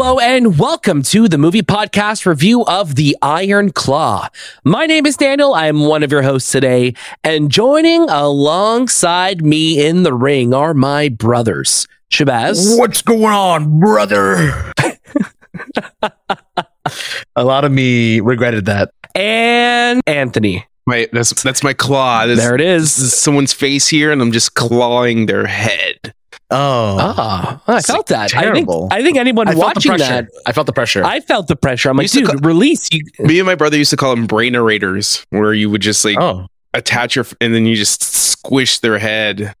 Hello and welcome to the movie podcast review of The Iron Claw. My name is Daniel. I am one of your hosts today, and joining alongside me in the ring are my brothers, Shahbaz. What's going on, brother? A lot of me regretted that. And Anthony. My that's that's my claw. This, There it is. this is. is someone's face here, and I'm just clawing their head. Oh, Ah, I felt that. terrible. I think I think anyone I watching that, I felt the pressure. I felt the pressure. I'm like, Used to dude, co- release. You, Me and my brother used to call them brain brainerators, where you would just like oh, attach your and then you just squish their head,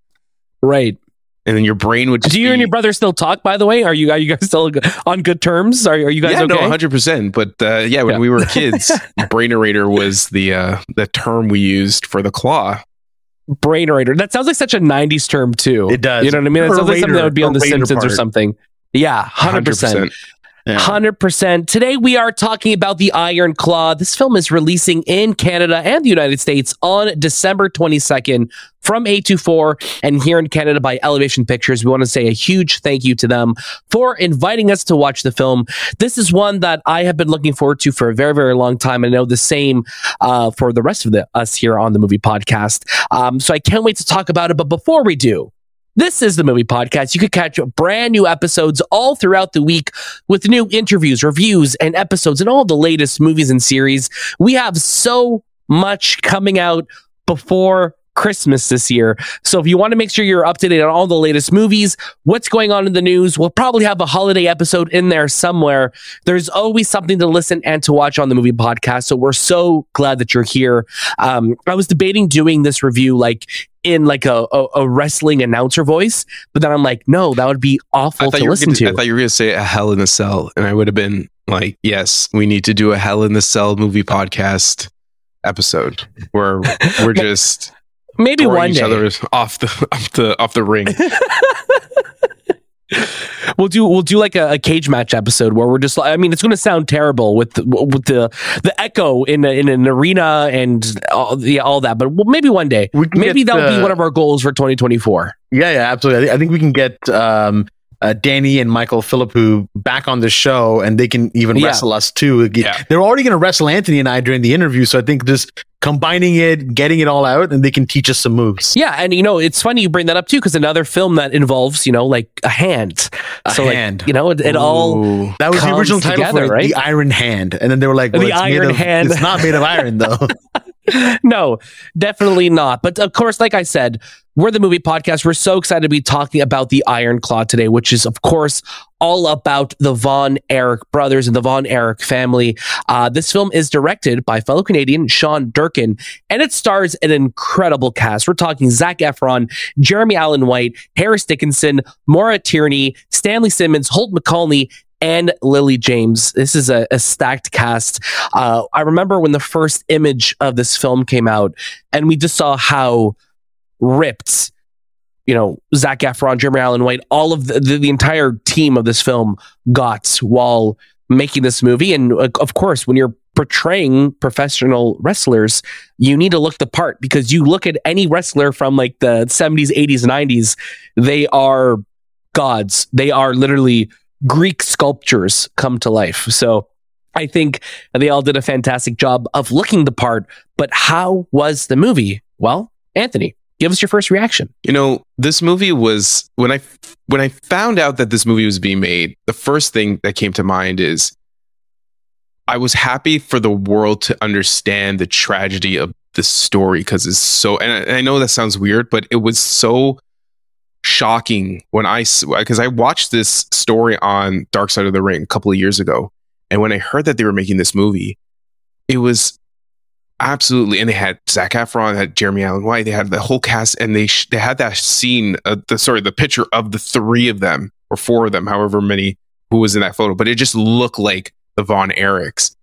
right. and then your brain would. Just Do you be, and your brother still talk? By the way, are you are you guys still on good terms? Are, are you guys Yeah, okay? no, 100. percent But uh, yeah, when Yeah. we were kids, brain brainerator was the uh, the term we used for the claw. Brainerator. That sounds like such a '90s term too. It does. You know what I mean? It sounds like something that would be on The Simpsons or something. Yeah, hundred yeah. Percent. Today we are talking about the Iron Claw. This film is releasing in Canada and the United States on December twenty second from A24 and here in Canada by Elevation Pictures. We want to say a huge thank you to them for inviting us to watch the film. This is one that I have been looking forward to for a very, very long time. I know the same uh, for the rest of the us here on the movie podcast. Um, so I can't wait to talk about it. But before we do, this is the movie podcast. You can catch brand new episodes all throughout the week with new interviews, reviews, and episodes and all the latest movies and series. We have so much coming out before Christmas this year. So if you want to make sure you're up to date on all the latest movies, what's going on in the news, we'll probably have a holiday episode in there somewhere. There's always something to listen and to watch on the movie podcast. So we're so glad that you're here. Um, I was debating doing this review like in like a, a, a wrestling announcer voice, but then I'm like, no, that would be awful to listen gonna, I thought you were going to say a Hell in a Cell, and I would have been like, "Yes, we need to do a Hell in the Cell movie podcast episode where we're just Maybe one each day. other off the off the off the ring." We'll do we'll do like a, a cage match episode where we're just like I mean it's going to sound terrible with the, with the the echo in a, in an arena and all, yeah, all that but well, maybe one day maybe that'll be one of our goals for 2024. yeah, yeah, absolutely. I, thi- I think we can get um, uh, Danny and Michael Philippou back on the show, and they can even Yeah. wrestle us too. Yeah. They're already going to wrestle Anthony and I during the interview, so I think just combining it, getting it all out, and they can teach us some moves. Yeah, and you know it's funny you bring that up too because another film that involves you know like a hand, A so like, hand. you know it, it all That was the original title together, for it, right? the Iron Hand, and then they were like, The well, made Iron of- Hand. It's not made of iron though. no, definitely not. But of course, like I said, we're the movie podcast. We're so excited to be talking about the Iron Claw today, which is, of course, all about the Von Erich brothers and the Von Erich family. Uh, this film is directed by fellow Canadian Sean Durkin, and it stars an incredible cast. We're talking Zac Efron, Jeremy Allen White, Harris Dickinson, Maura Tierney, Stanley Simons, Holt McCallany, and Lily James. This is a, a stacked cast. Uh, I remember when the first image of this film came out, and we just saw how ripped, you know, Zac Efron, Jeremy Allen White, all of the, the, the entire team of this film got while making this movie. And uh, of course, when you're portraying professional wrestlers, you need to look the part because you look at any wrestler from like the 70s, 80s, 90s, they are gods. They are literally Greek sculptures come to life. So I think they all did a fantastic job of looking the part. But how was the movie? Well, Anthony, give us your first reaction. You know, this movie was when I when I found out that this movie was being made, the first thing that came to mind is I was happy for the world to understand the tragedy of the story because it's so and I, and I know that sounds weird, but it was so shocking when I because I watched this story on Dark Side of the Ring a couple of years ago, and when I heard that they were making this movie, it was absolutely. And they had Zac Efron, had Jeremy Allen White, they had the whole cast, and they sh- they had that scene, uh, the sorry, the picture of the three of them or four of them, however many who was in that photo, but it just looked like the Von Erichs,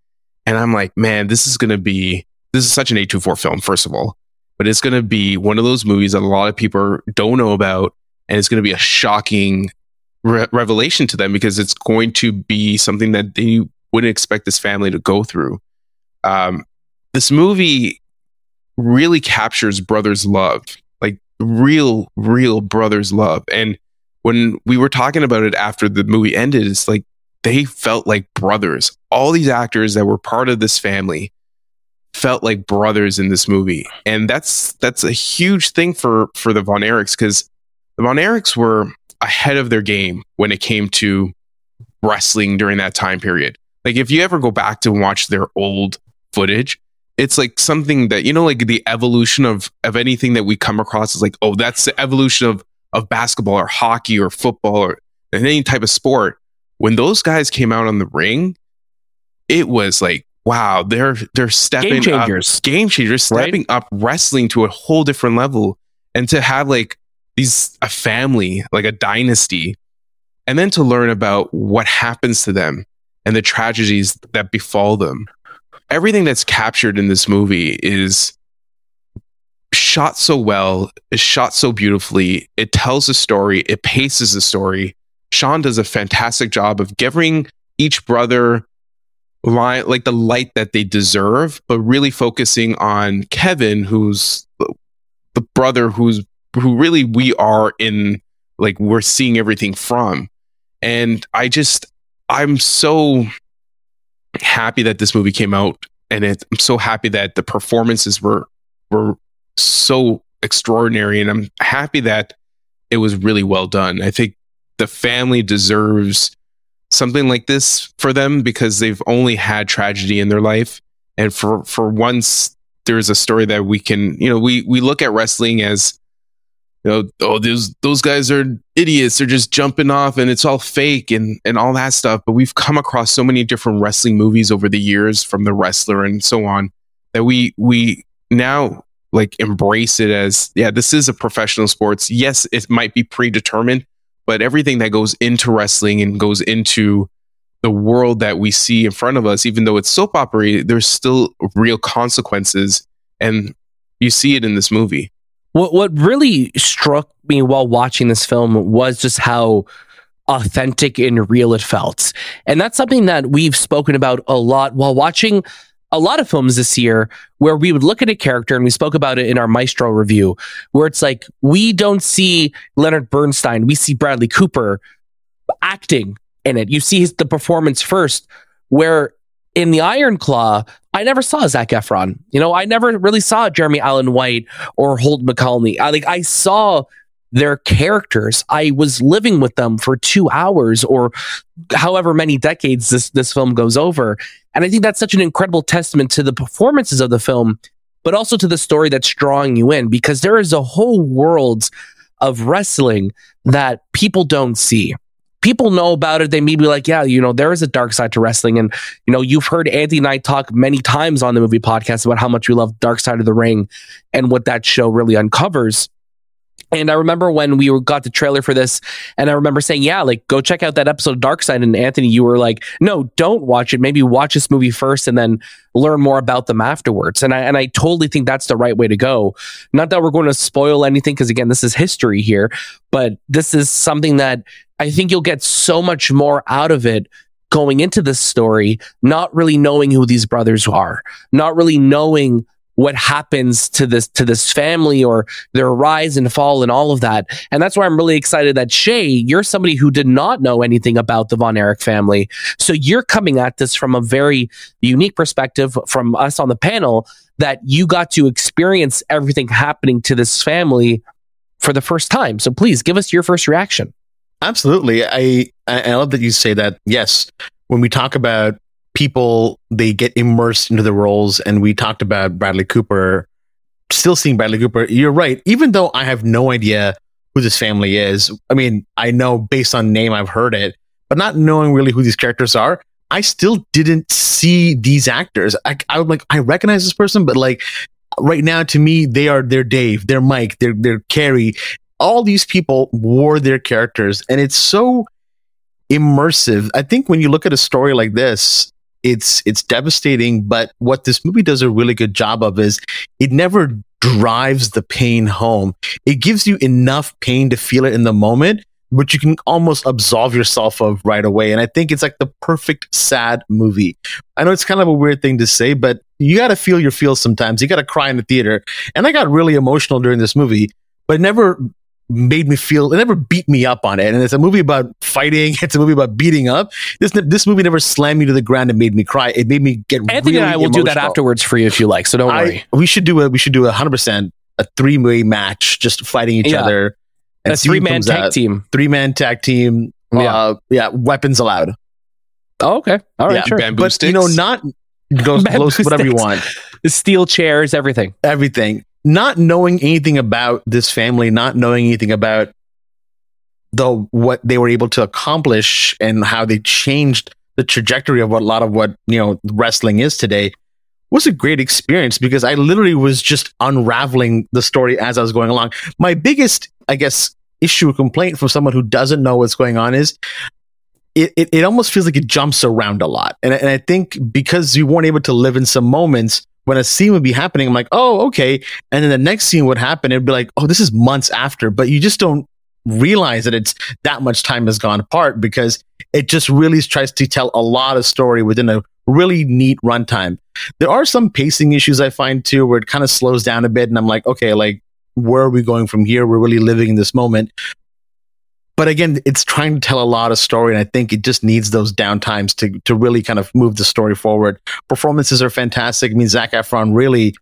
and I'm like, man, this is gonna be this is such an A24 film, first of all, but it's gonna be one of those movies that a lot of people don't know about, and it's gonna be a shocking re- revelation to them because it's going to be something that they wouldn't expect this family to go through. Um, this movie really captures brothers' love, like real, real brothers' love. And when we were talking about it after the movie ended, it's like they felt like brothers. All these actors that were part of this family felt like brothers in this movie. And that's that's a huge thing for for the Von Erichs because the Von Erichs were ahead of their game when it came to wrestling during that time period. Like if you ever go back to watch their old footage, it's like something that you know like the evolution of of anything that we come across is like oh that's the evolution of of basketball or hockey or football or any type of sport when those guys came out on the ring it was like wow they're they're stepping Game changers. up game changers stepping up wrestling to a whole different level and to have like these a family like a dynasty and then to learn about what happens to them and the tragedies that befall them everything that's captured in this movie is shot so well, is shot so beautifully. It tells a story, it paces the story. Sean does a fantastic job of giving each brother like the light that they deserve, but really focusing on Kevin, who's the brother who's who really we are in like we're seeing everything from. And I just I'm so happy that this movie came out, and it, I'm so happy that the performances were were so extraordinary, and I'm happy that it was really well done. I think the family deserves something like this for them because they've only had tragedy in their life, and for for once there's a story that we can, you know, we we look at wrestling as you know, oh, those those guys are idiots. They're just jumping off, and it's all fake and and all that stuff. But we've come across so many different wrestling movies over the years, from the wrestler and so on, that we we now like embrace it as yeah, this is a professional sports. Yes, it might be predetermined, but everything that goes into wrestling and goes into the world that we see in front of us, even though it's soap opera, there's still real consequences, and you see it in this movie. What what really struck me while watching this film was just how authentic and real it felt. And that's something that we've spoken about a lot while watching a lot of films this year where we would look at a character and we spoke about it in our Maestro review where it's like we don't see Leonard Bernstein, we see Bradley Cooper acting in it. You see his, the performance first where in the Iron Claw, I never saw Zac Efron. You know, I never really saw Jeremy Allen White or Holt McCallany. I like I saw their characters. I was living with them for two hours or however many decades this this film goes over. And I think that's such an incredible testament to the performances of the film, but also to the story that's drawing you in because there is a whole world of wrestling that people don't see people know about it, they may be like, yeah, you know, there is a dark side to wrestling. And, you know, you've heard Andy and I talk many times on the movie podcast about how much we love Dark Side of the Ring and what that show really uncovers. And I remember when we got the trailer for this, and I remember saying, "Yeah, like go check out that episode of Dark Side." And Anthony, you were like, "No, don't watch it. Maybe watch this movie first, and then learn more about them afterwards." And I and I totally think that's the right way to go. Not that we're going to spoil anything, because again, this is history here, but this is something that I think you'll get so much more out of it going into this story, not really knowing who these brothers are, not really knowing what happens to this to this family or their rise and fall and all of that. And that's why I'm really excited that Shay, you're somebody who did not know anything about the Von Erich family. So you're coming at this from a very unique perspective from us on the panel that you got to experience everything happening to this family for the first time. So please give us your first reaction. Absolutely. I I love that you say that. Yes, when we talk about people, they get immersed into the roles, and we talked about Bradley Cooper. Still seeing Bradley Cooper. You're right. Even though I have no idea who this family is, I mean, I know based on name I've heard it, but not knowing really who these characters are, I still didn't see these actors. I, I was like, I recognize this person, but like right now to me, they are they're Dave, they're Mike, they're they're Kerry. All these people wore their characters, and it's so immersive. I think when you look at a story like this, it's it's devastating. But what this movie does a really good job of is it never drives the pain home. It gives you enough pain to feel it in the moment, but you can almost absolve yourself of right away. And I think it's like the perfect sad movie. I know it's kind of a weird thing to say, but you got to feel your feels sometimes. You got to cry in the theater. And I got really emotional during this movie, but it never made me feel it never beat me up on it and it's a movie about fighting it's a movie about beating up this this movie never slammed me to the ground and made me cry it made me get anthony really and i will emotional. do that afterwards for you if you like so don't worry I, we should do a we should do a hundred percent a three way match just fighting each Yeah. other a three man tag out. team three man tag team Yeah. uh, yeah weapons allowed oh, okay all right yeah, sure Bamboo but sticks. you know not go Bamboo close whatever you sticks. want steel chairs everything everything. Not knowing anything about this family, not knowing anything about the what they were able to accomplish and how they changed the trajectory of what a lot of what you know wrestling is today was a great experience because I literally was just unraveling the story as I was going along. My biggest, I guess, issue or complaint from someone who doesn't know what's going on is it, it, it almost feels like it jumps around a lot. And, and I think because you weren't able to live in some moments when a scene would be happening, I'm like, oh, okay. And then the next scene would happen. It'd be like, oh, this is months after, but you just don't realize that it's that much time has gone apart because it just really tries to tell a lot of story within a really neat runtime. There are some pacing issues I find too, where it kind of slows down a bit. And I'm like, okay, like, where are we going from here? We're really living in this moment. But again, it's trying to tell a lot of story, and I think it just needs those downtimes to to really kind of move the story forward. Performances are fantastic. I mean, Zac Efron really,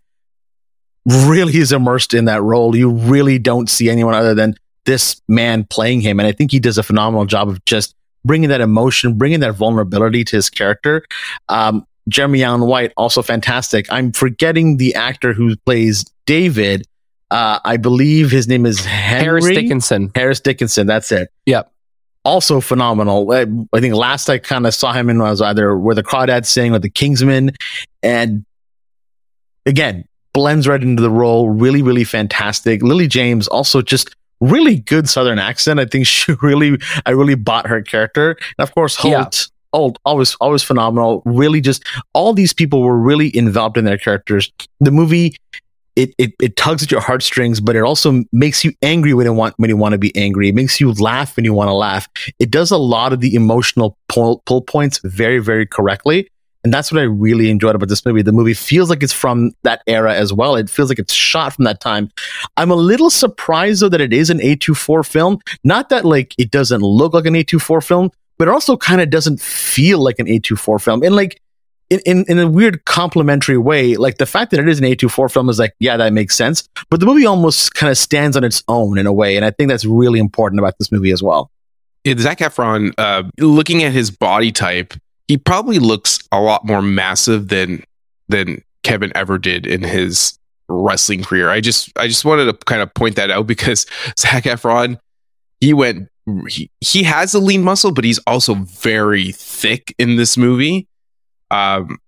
really is immersed in that role. You really don't see anyone other than this man playing him, and I think he does a phenomenal job of just bringing that emotion, bringing that vulnerability to his character. Um, Jeremy Allen White also fantastic. I'm forgetting the actor who plays David. Uh, I believe his name is Henry harris dickinson Harris Dickinson. That's it. Yep. Also phenomenal. I, I think last I kind of saw him in was either where the Crawdads sing or the Kingsman, and again blends right into the role. Really, really fantastic. Lily James also just really good Southern accent. I think she really, I really bought her character, and of course Holt. Yeah. Holt, always, always phenomenal. Really, just all these people were really involved in their characters. The movie it, it it tugs at your heartstrings, but it also makes you angry when you want when you want to be angry. It makes you laugh when you want to laugh. It does a lot of the emotional pull, pull points very very correctly, and that's what I really enjoyed about this movie. The movie feels like it's from that era as well. It feels like it's shot from that time. I'm a little surprised though that it is an A24 film. Not that like it doesn't look like an A24 film, but it also kind of doesn't feel like an A24 film. And like in, in, in a weird complimentary way, like the fact that it is an A24 film is like, yeah, that makes sense. But the movie almost kind of stands on its own in a way. And I think that's really important about this movie as well. Yeah, Zac Efron, uh, looking at his body type, he probably looks a lot more massive than than Kevin ever did in his wrestling career. I just I just wanted to kind of point that out because Zac Efron, he went he, he has a lean muscle, but he's also very thick in this movie. Um,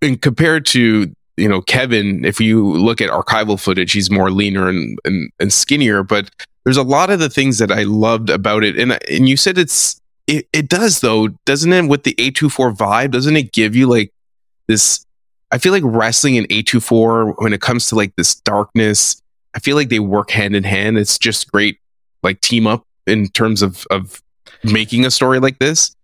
and compared to you know Kevin, if you look at archival footage, he's more leaner and, and and skinnier. But there's a lot of the things that I loved about it, and and you said it's it, it does though, doesn't it? With the A24 vibe, doesn't it give you like this? I feel like wrestling and A24 when it comes to like this darkness, I feel like they work hand in hand. It's just great, like team up in terms of of making a story like this.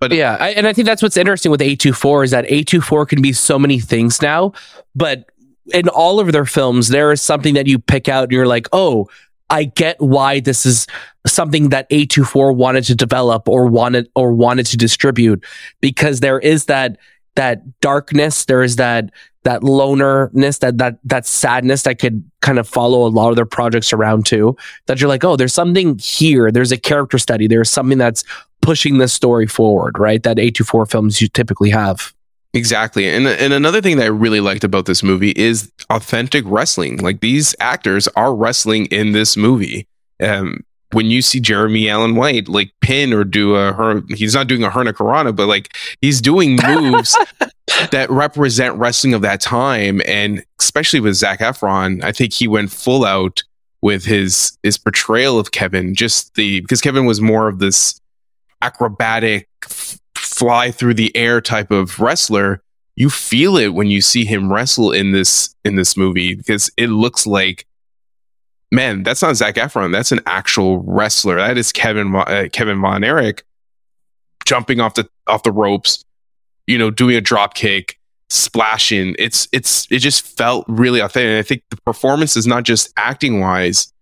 But yeah, I, and I think that's what's interesting with A24 is that A24 can be so many things now, but in all of their films, there is something that you pick out and you're like, oh, I get why this is something that A24 wanted to develop or wanted or wanted to distribute because there is that that darkness, there is that that lonerness, that that that sadness that could kind of follow a lot of their projects around too. That you're like, oh, there's something here. There's a character study. There's something that's pushing this story forward, right? That A24 films you typically have. Exactly. And and another thing that I really liked about this movie is authentic wrestling. Like these actors are wrestling in this movie. Um when you see Jeremy Allen White like pin or do a her he's not doing a hurricanrana, but like he's doing moves that represent wrestling of that time. And especially with Zac Efron, I think he went full out with his his portrayal of Kevin. Just the because Kevin was more of this acrobatic fly through the air type of wrestler you feel it when you see him wrestle in this in this movie because it looks like man that's not Zac Efron that's an actual wrestler that is Kevin uh, Kevin Von Erich jumping off the off the ropes you know doing a drop kick splashing. It's it's it just felt really authentic. And I think the performance is not just acting wise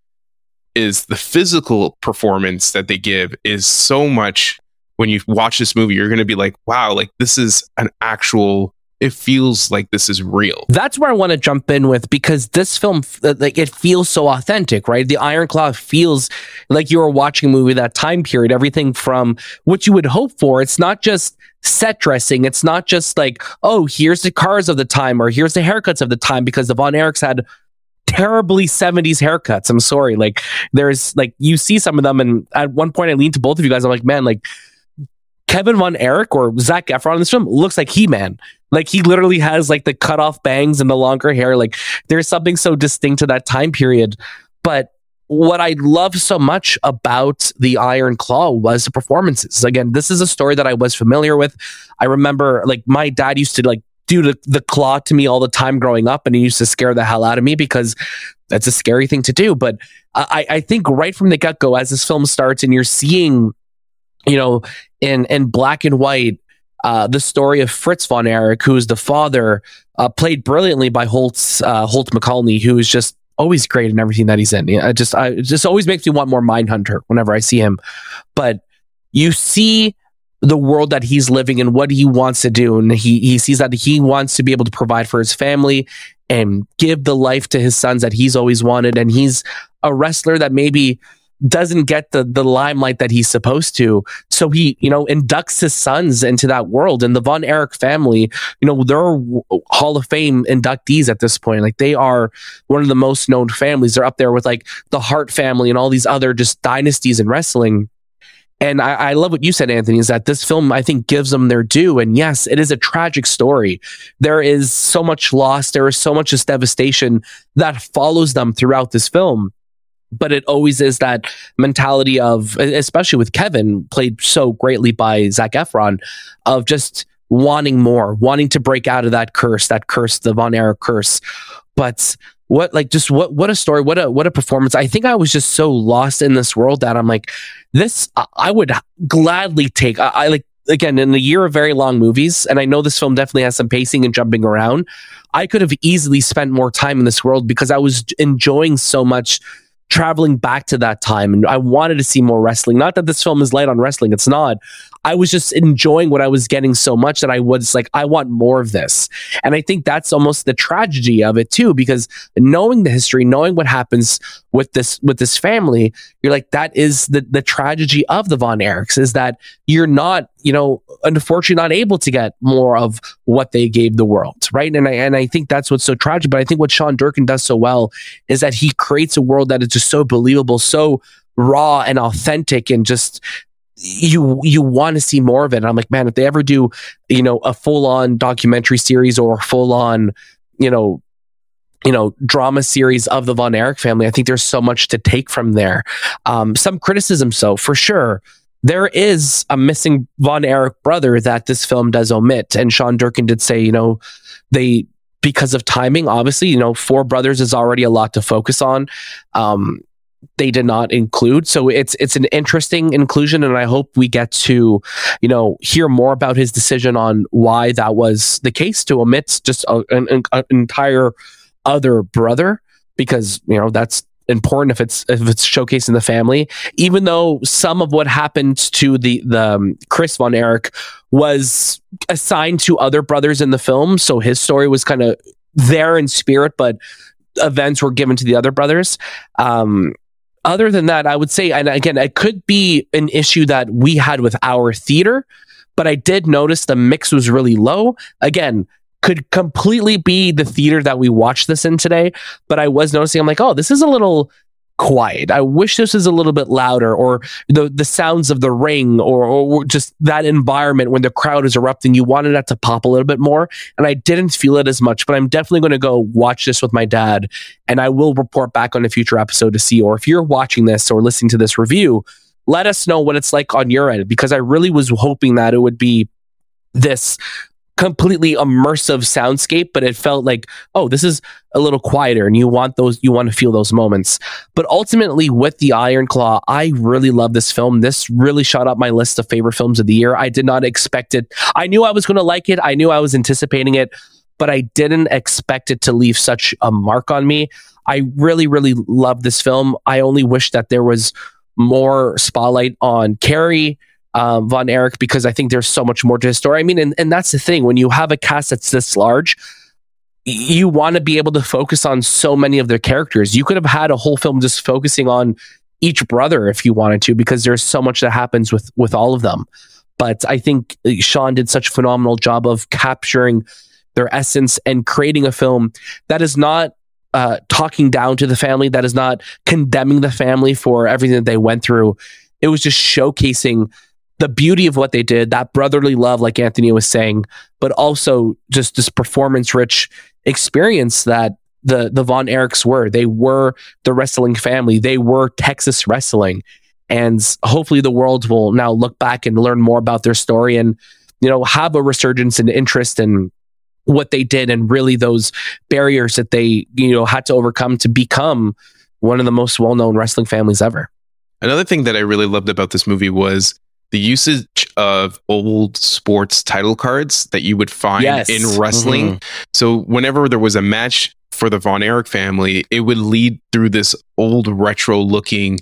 is the physical performance that they give is so much when you watch this movie, you're going to be like, wow, like this is an actual it feels like this is real. That's where I want to jump in with because this film, uh, like, it feels so authentic, right? The Iron Claw feels like you were watching a movie that time period. Everything from what you would hope for. It's not just set dressing. It's not just like, oh, here's the cars of the time or here's the haircuts of the time because the Von Erichs had terribly 70s haircuts. I'm sorry. Like, there's like, you see some of them, and at one point I leaned to both of you guys. I'm like, man, like, Kevin Von Erich or Zac Efron in this film looks like He Man. Like he literally has like the cut off bangs and the longer hair. Like there's something so distinct to that time period. But what I love so much about the Iron Claw was the performances. Again, this is a story that I was familiar with. I remember like my dad used to like do the, the claw to me all the time growing up and he used to scare the hell out of me because that's a scary thing to do. But I, I think right from the get go, as this film starts and you're seeing you know, in in black and white, uh, the story of Fritz von Erich, who is the father, uh, played brilliantly by Holtz uh, Holt McCallany, who is just always great in everything that he's in. I just I just always makes me want more Mindhunter whenever I see him. But you see the world that he's living in, what he wants to do, and he he sees that he wants to be able to provide for his family and give the life to his sons that he's always wanted. And he's a wrestler that maybe doesn't get the the limelight that he's supposed to. So he, you know, inducts his sons into that world. And the Von Erich family, you know, they're Hall of Fame inductees at this point. Like they are one of the most known families. They're up there with like the Hart family and all these other just dynasties in wrestling. And I, I, love what you said, Anthony, is that this film, I think, gives them their due. And yes, it is a tragic story. There is so much loss. There is so much just devastation that follows them throughout this film but it always is that mentality of, especially with Kevin, played so greatly by Zac Efron, of just wanting more, wanting to break out of that curse, that curse, the Von Erich curse. But what, like, just what, what a story, what a, what a performance. I think I was just so lost in this world that I'm like, this, I would gladly take. I, I like, again, in the year of very long movies, and I know this film definitely has some pacing and jumping around. I could have easily spent more time in this world because I was enjoying so much traveling back to that time and I wanted to see more wrestling. Not that this film is light on wrestling, it's not. I was just enjoying what I was getting so much that I was like, I want more of this. And I think that's almost the tragedy of it too, because knowing the history, knowing what happens with this with this family, you're like, that is the the tragedy of the Von Erichs is that you're not, you know, unfortunately not able to get more of what they gave the world, right? And I and I think that's what's so tragic. But I think what Sean Durkin does so well is that he creates a world that is just so believable, so raw and authentic and just you you want to see more of it. And I'm like, man, if they ever do, you know, a full on documentary series or full on, you know, you know, drama series of the Von Erich family, I think there's so much to take from there. Um, some criticism, so for sure. There is a missing Von Erich brother that this film does omit. And Sean Durkin did say, you know, they because of timing, obviously, you know, four brothers is already a lot to focus on. Um, they did not include. So it's it's an interesting inclusion, and I hope we get to, you know, hear more about his decision on why that was the case to omit just a, an, an entire other brother because you know that's important if it's if it's showcasing the family even though some of what happened to the the um, Chris von Erich was assigned to other brothers in the film. So his story was kind of there in spirit but events were given to the other brothers. Um other than that i would say and again it could be an issue that we had with our theater but i did notice the mix was really low. Again could completely be the theater that we watched this in today. But I was noticing, I'm like, oh, this is a little quiet. I wish this was a little bit louder, or the the sounds of the ring, or, or just that environment when the crowd is erupting. You wanted that to pop a little bit more, and I didn't feel it as much. But I'm definitely going to go watch this with my dad, and I will report back on a future episode to see. Or if you're watching this or listening to this review, let us know what it's like on your end because I really was hoping that it would be this completely immersive soundscape, but it felt like, oh, this is a little quieter and you want those, you want to feel those moments. But ultimately, with the Iron Claw, I really love this film. This really shot up my list of favorite films of the year. I did not expect it. I knew I was going to like it. I knew I was anticipating it, but I didn't expect it to leave such a mark on me. I really, really love this film. I only wish that there was more spotlight on Kerry um, Von Erich because I think there's so much more to his story. I mean, and, and that's the thing when you have a cast that's this large, you want to be able to focus on so many of their characters. You could have had a whole film just focusing on each brother if you wanted to, because there's so much that happens with with all of them. But I think uh, Sean did such a phenomenal job of capturing their essence and creating a film that is not uh, talking down to the family, that is not condemning the family for everything that they went through. It was just showcasing the beauty of what they did, that brotherly love, like Anthony was saying, but also just this performance rich experience that the the Von Erichs were. They were the wrestling family. They were Texas wrestling. And hopefully the world will now look back and learn more about their story and, you know, have a resurgence and interest in what they did and really those barriers that they, you know, had to overcome to become one of the most well-known wrestling families ever. Another thing that I really loved about this movie was the usage of old sports title cards that you would find yes. in wrestling. Mm-hmm. So whenever there was a match for the Von Erich family, it would lead through this old retro looking,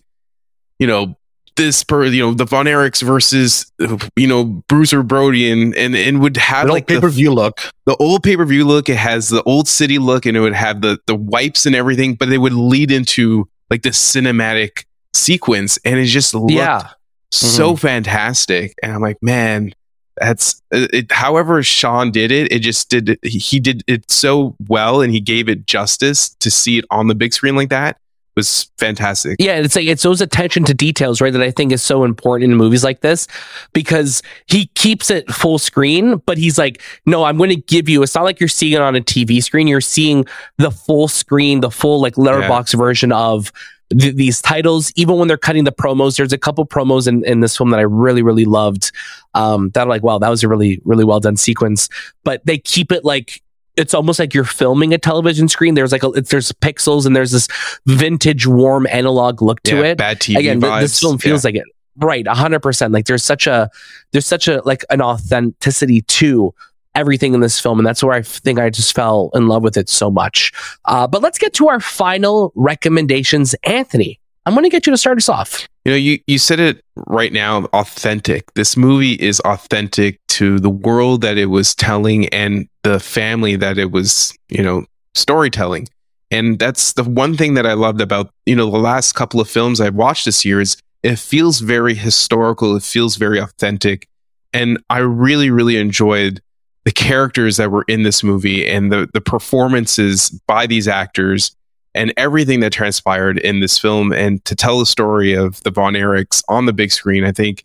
you know, this per you know the Von Erichs versus you know Bruiser Brody and and, and would have the like pay per view look, the old pay per view look. It has the old city look, and it would have the the wipes and everything, but it would lead into like the cinematic sequence, and it just looked yeah so mm-hmm. fantastic. And I'm like, man, that's it, however Sean did it. It just did, he did it so well and he gave it justice to see it on the big screen like that was fantastic. Yeah, it's like it's those attention to details, right? That I think is so important in movies like this because he keeps it full screen, but he's like, no, I'm going to give you. It's not like you're seeing it on a TV screen. You're seeing the full screen, the full like letterbox yeah. version of th- these titles, even when they're cutting the promos. There's a couple promos in, in this film that I really, really loved. Um, that I'm like, wow, that was a really, really well done sequence. But they keep it like it's almost like you're filming a television screen. There's like a, there's pixels and there's this vintage, warm analog look to yeah, it. Bad TV Again, vibes. this film feels yeah. like it. Right, hundred percent. Like there's such a there's such a like an authenticity to everything in this film. And that's where I think I just fell in love with it so much. Uh, but let's get to our final recommendations. Anthony, I'm going to get you to start us off. You know, you, you said it right now authentic. This movie is authentic to the world that it was telling and the family that it was, you know, storytelling. And that's the one thing that I loved about, you know, the last couple of films I've watched this year is it feels very historical. It feels very authentic. And I really, really enjoyed the characters that were in this movie and the the performances by these actors and everything that transpired in this film and to tell the story of the Von Erichs on the big screen, I think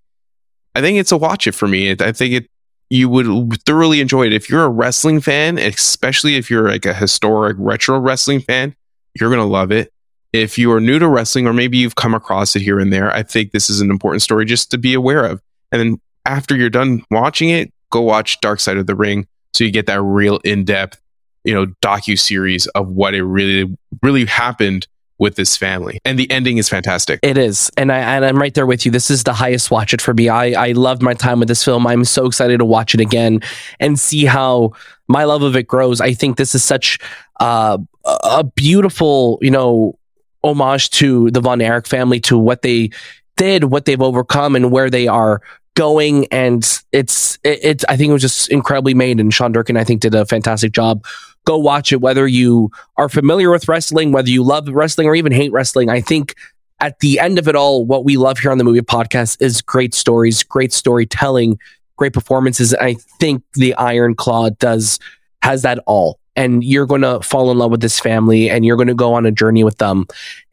I think it's a watch it for me. I think it you would thoroughly enjoy it if you're a wrestling fan, especially if you're like a historic retro wrestling fan. You're gonna love it. If you are new to wrestling, or maybe you've come across it here and there, I think this is an important story just to be aware of. And then after you're done watching it, go watch Dark Side of the Ring so you get that real in depth, you know, docu series of what it really really happened with this family. And the ending is fantastic. It is. And I and I'm right there with you. This is the highest watch it for me. I I loved my time with this film. I'm so excited to watch it again and see how my love of it grows. I think this is such uh, a beautiful, you know, homage to the Von Erich family, to what they did, what they've overcome, and where they are going. And it's it, it's I think it was just incredibly made. And Sean Durkin, I think, did a fantastic job. Go watch it, whether you are familiar with wrestling, whether you love wrestling or even hate wrestling. I think at the end of it all, what we love here on the movie podcast is great stories, great storytelling, great performances. I think the Iron Claw does has that all. And you're going to fall in love with this family and you're going to go on a journey with them.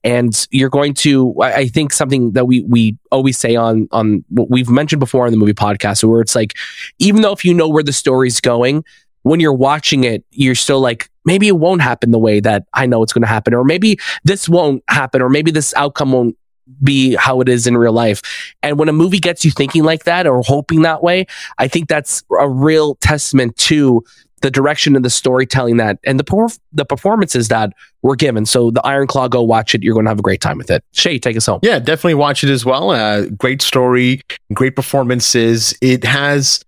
And you're going to, I think something that we, we always say on, on what we've mentioned before on the movie podcast, where it's like, even though if you know where the story's going, when you're watching it, you're still like, maybe it won't happen the way that I know it's going to happen, or maybe this won't happen, or maybe this outcome won't be how it is in real life. And when a movie gets you thinking like that or hoping that way, I think that's a real testament to the direction and the storytelling that and the perf- the performances that were given. So the Iron Claw, go watch it. You're going to have a great time with it. Shay, take us home. Yeah, definitely watch it as well. Uh, great story, great performances. It has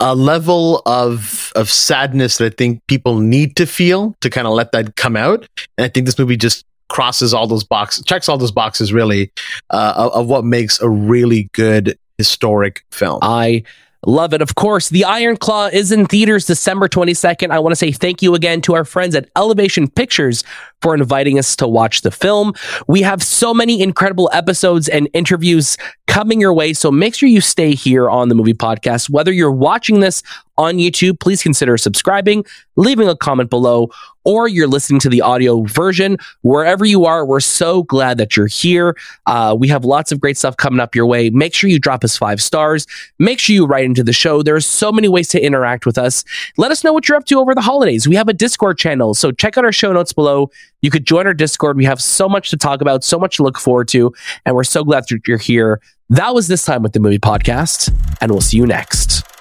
a level of of sadness that I think people need to feel to kind of let that come out. And I think this movie just crosses all those boxes, checks all those boxes really uh, of, of what makes a really good historic film. I Love it. Of course, The Iron Claw is in theaters December 22nd. I want to say thank you again to our friends at Elevation Pictures for inviting us to watch the film. We have so many incredible episodes and interviews coming your way. So make sure you stay here on the movie podcast. Whether you're watching this on YouTube, please consider subscribing, leaving a comment below, or you're listening to the audio version. Wherever you are, we're so glad that you're here. Uh, we have lots of great stuff coming up your way. Make sure you drop us five stars. Make sure you write into the show. There's so many ways to interact with us. Let us know what you're up to over the holidays. We have a Discord channel, so check out our show notes below. You could join our Discord. We have so much to talk about, so much to look forward to, and we're so glad that you're here. That was this time with the movie podcast, and we'll see you next.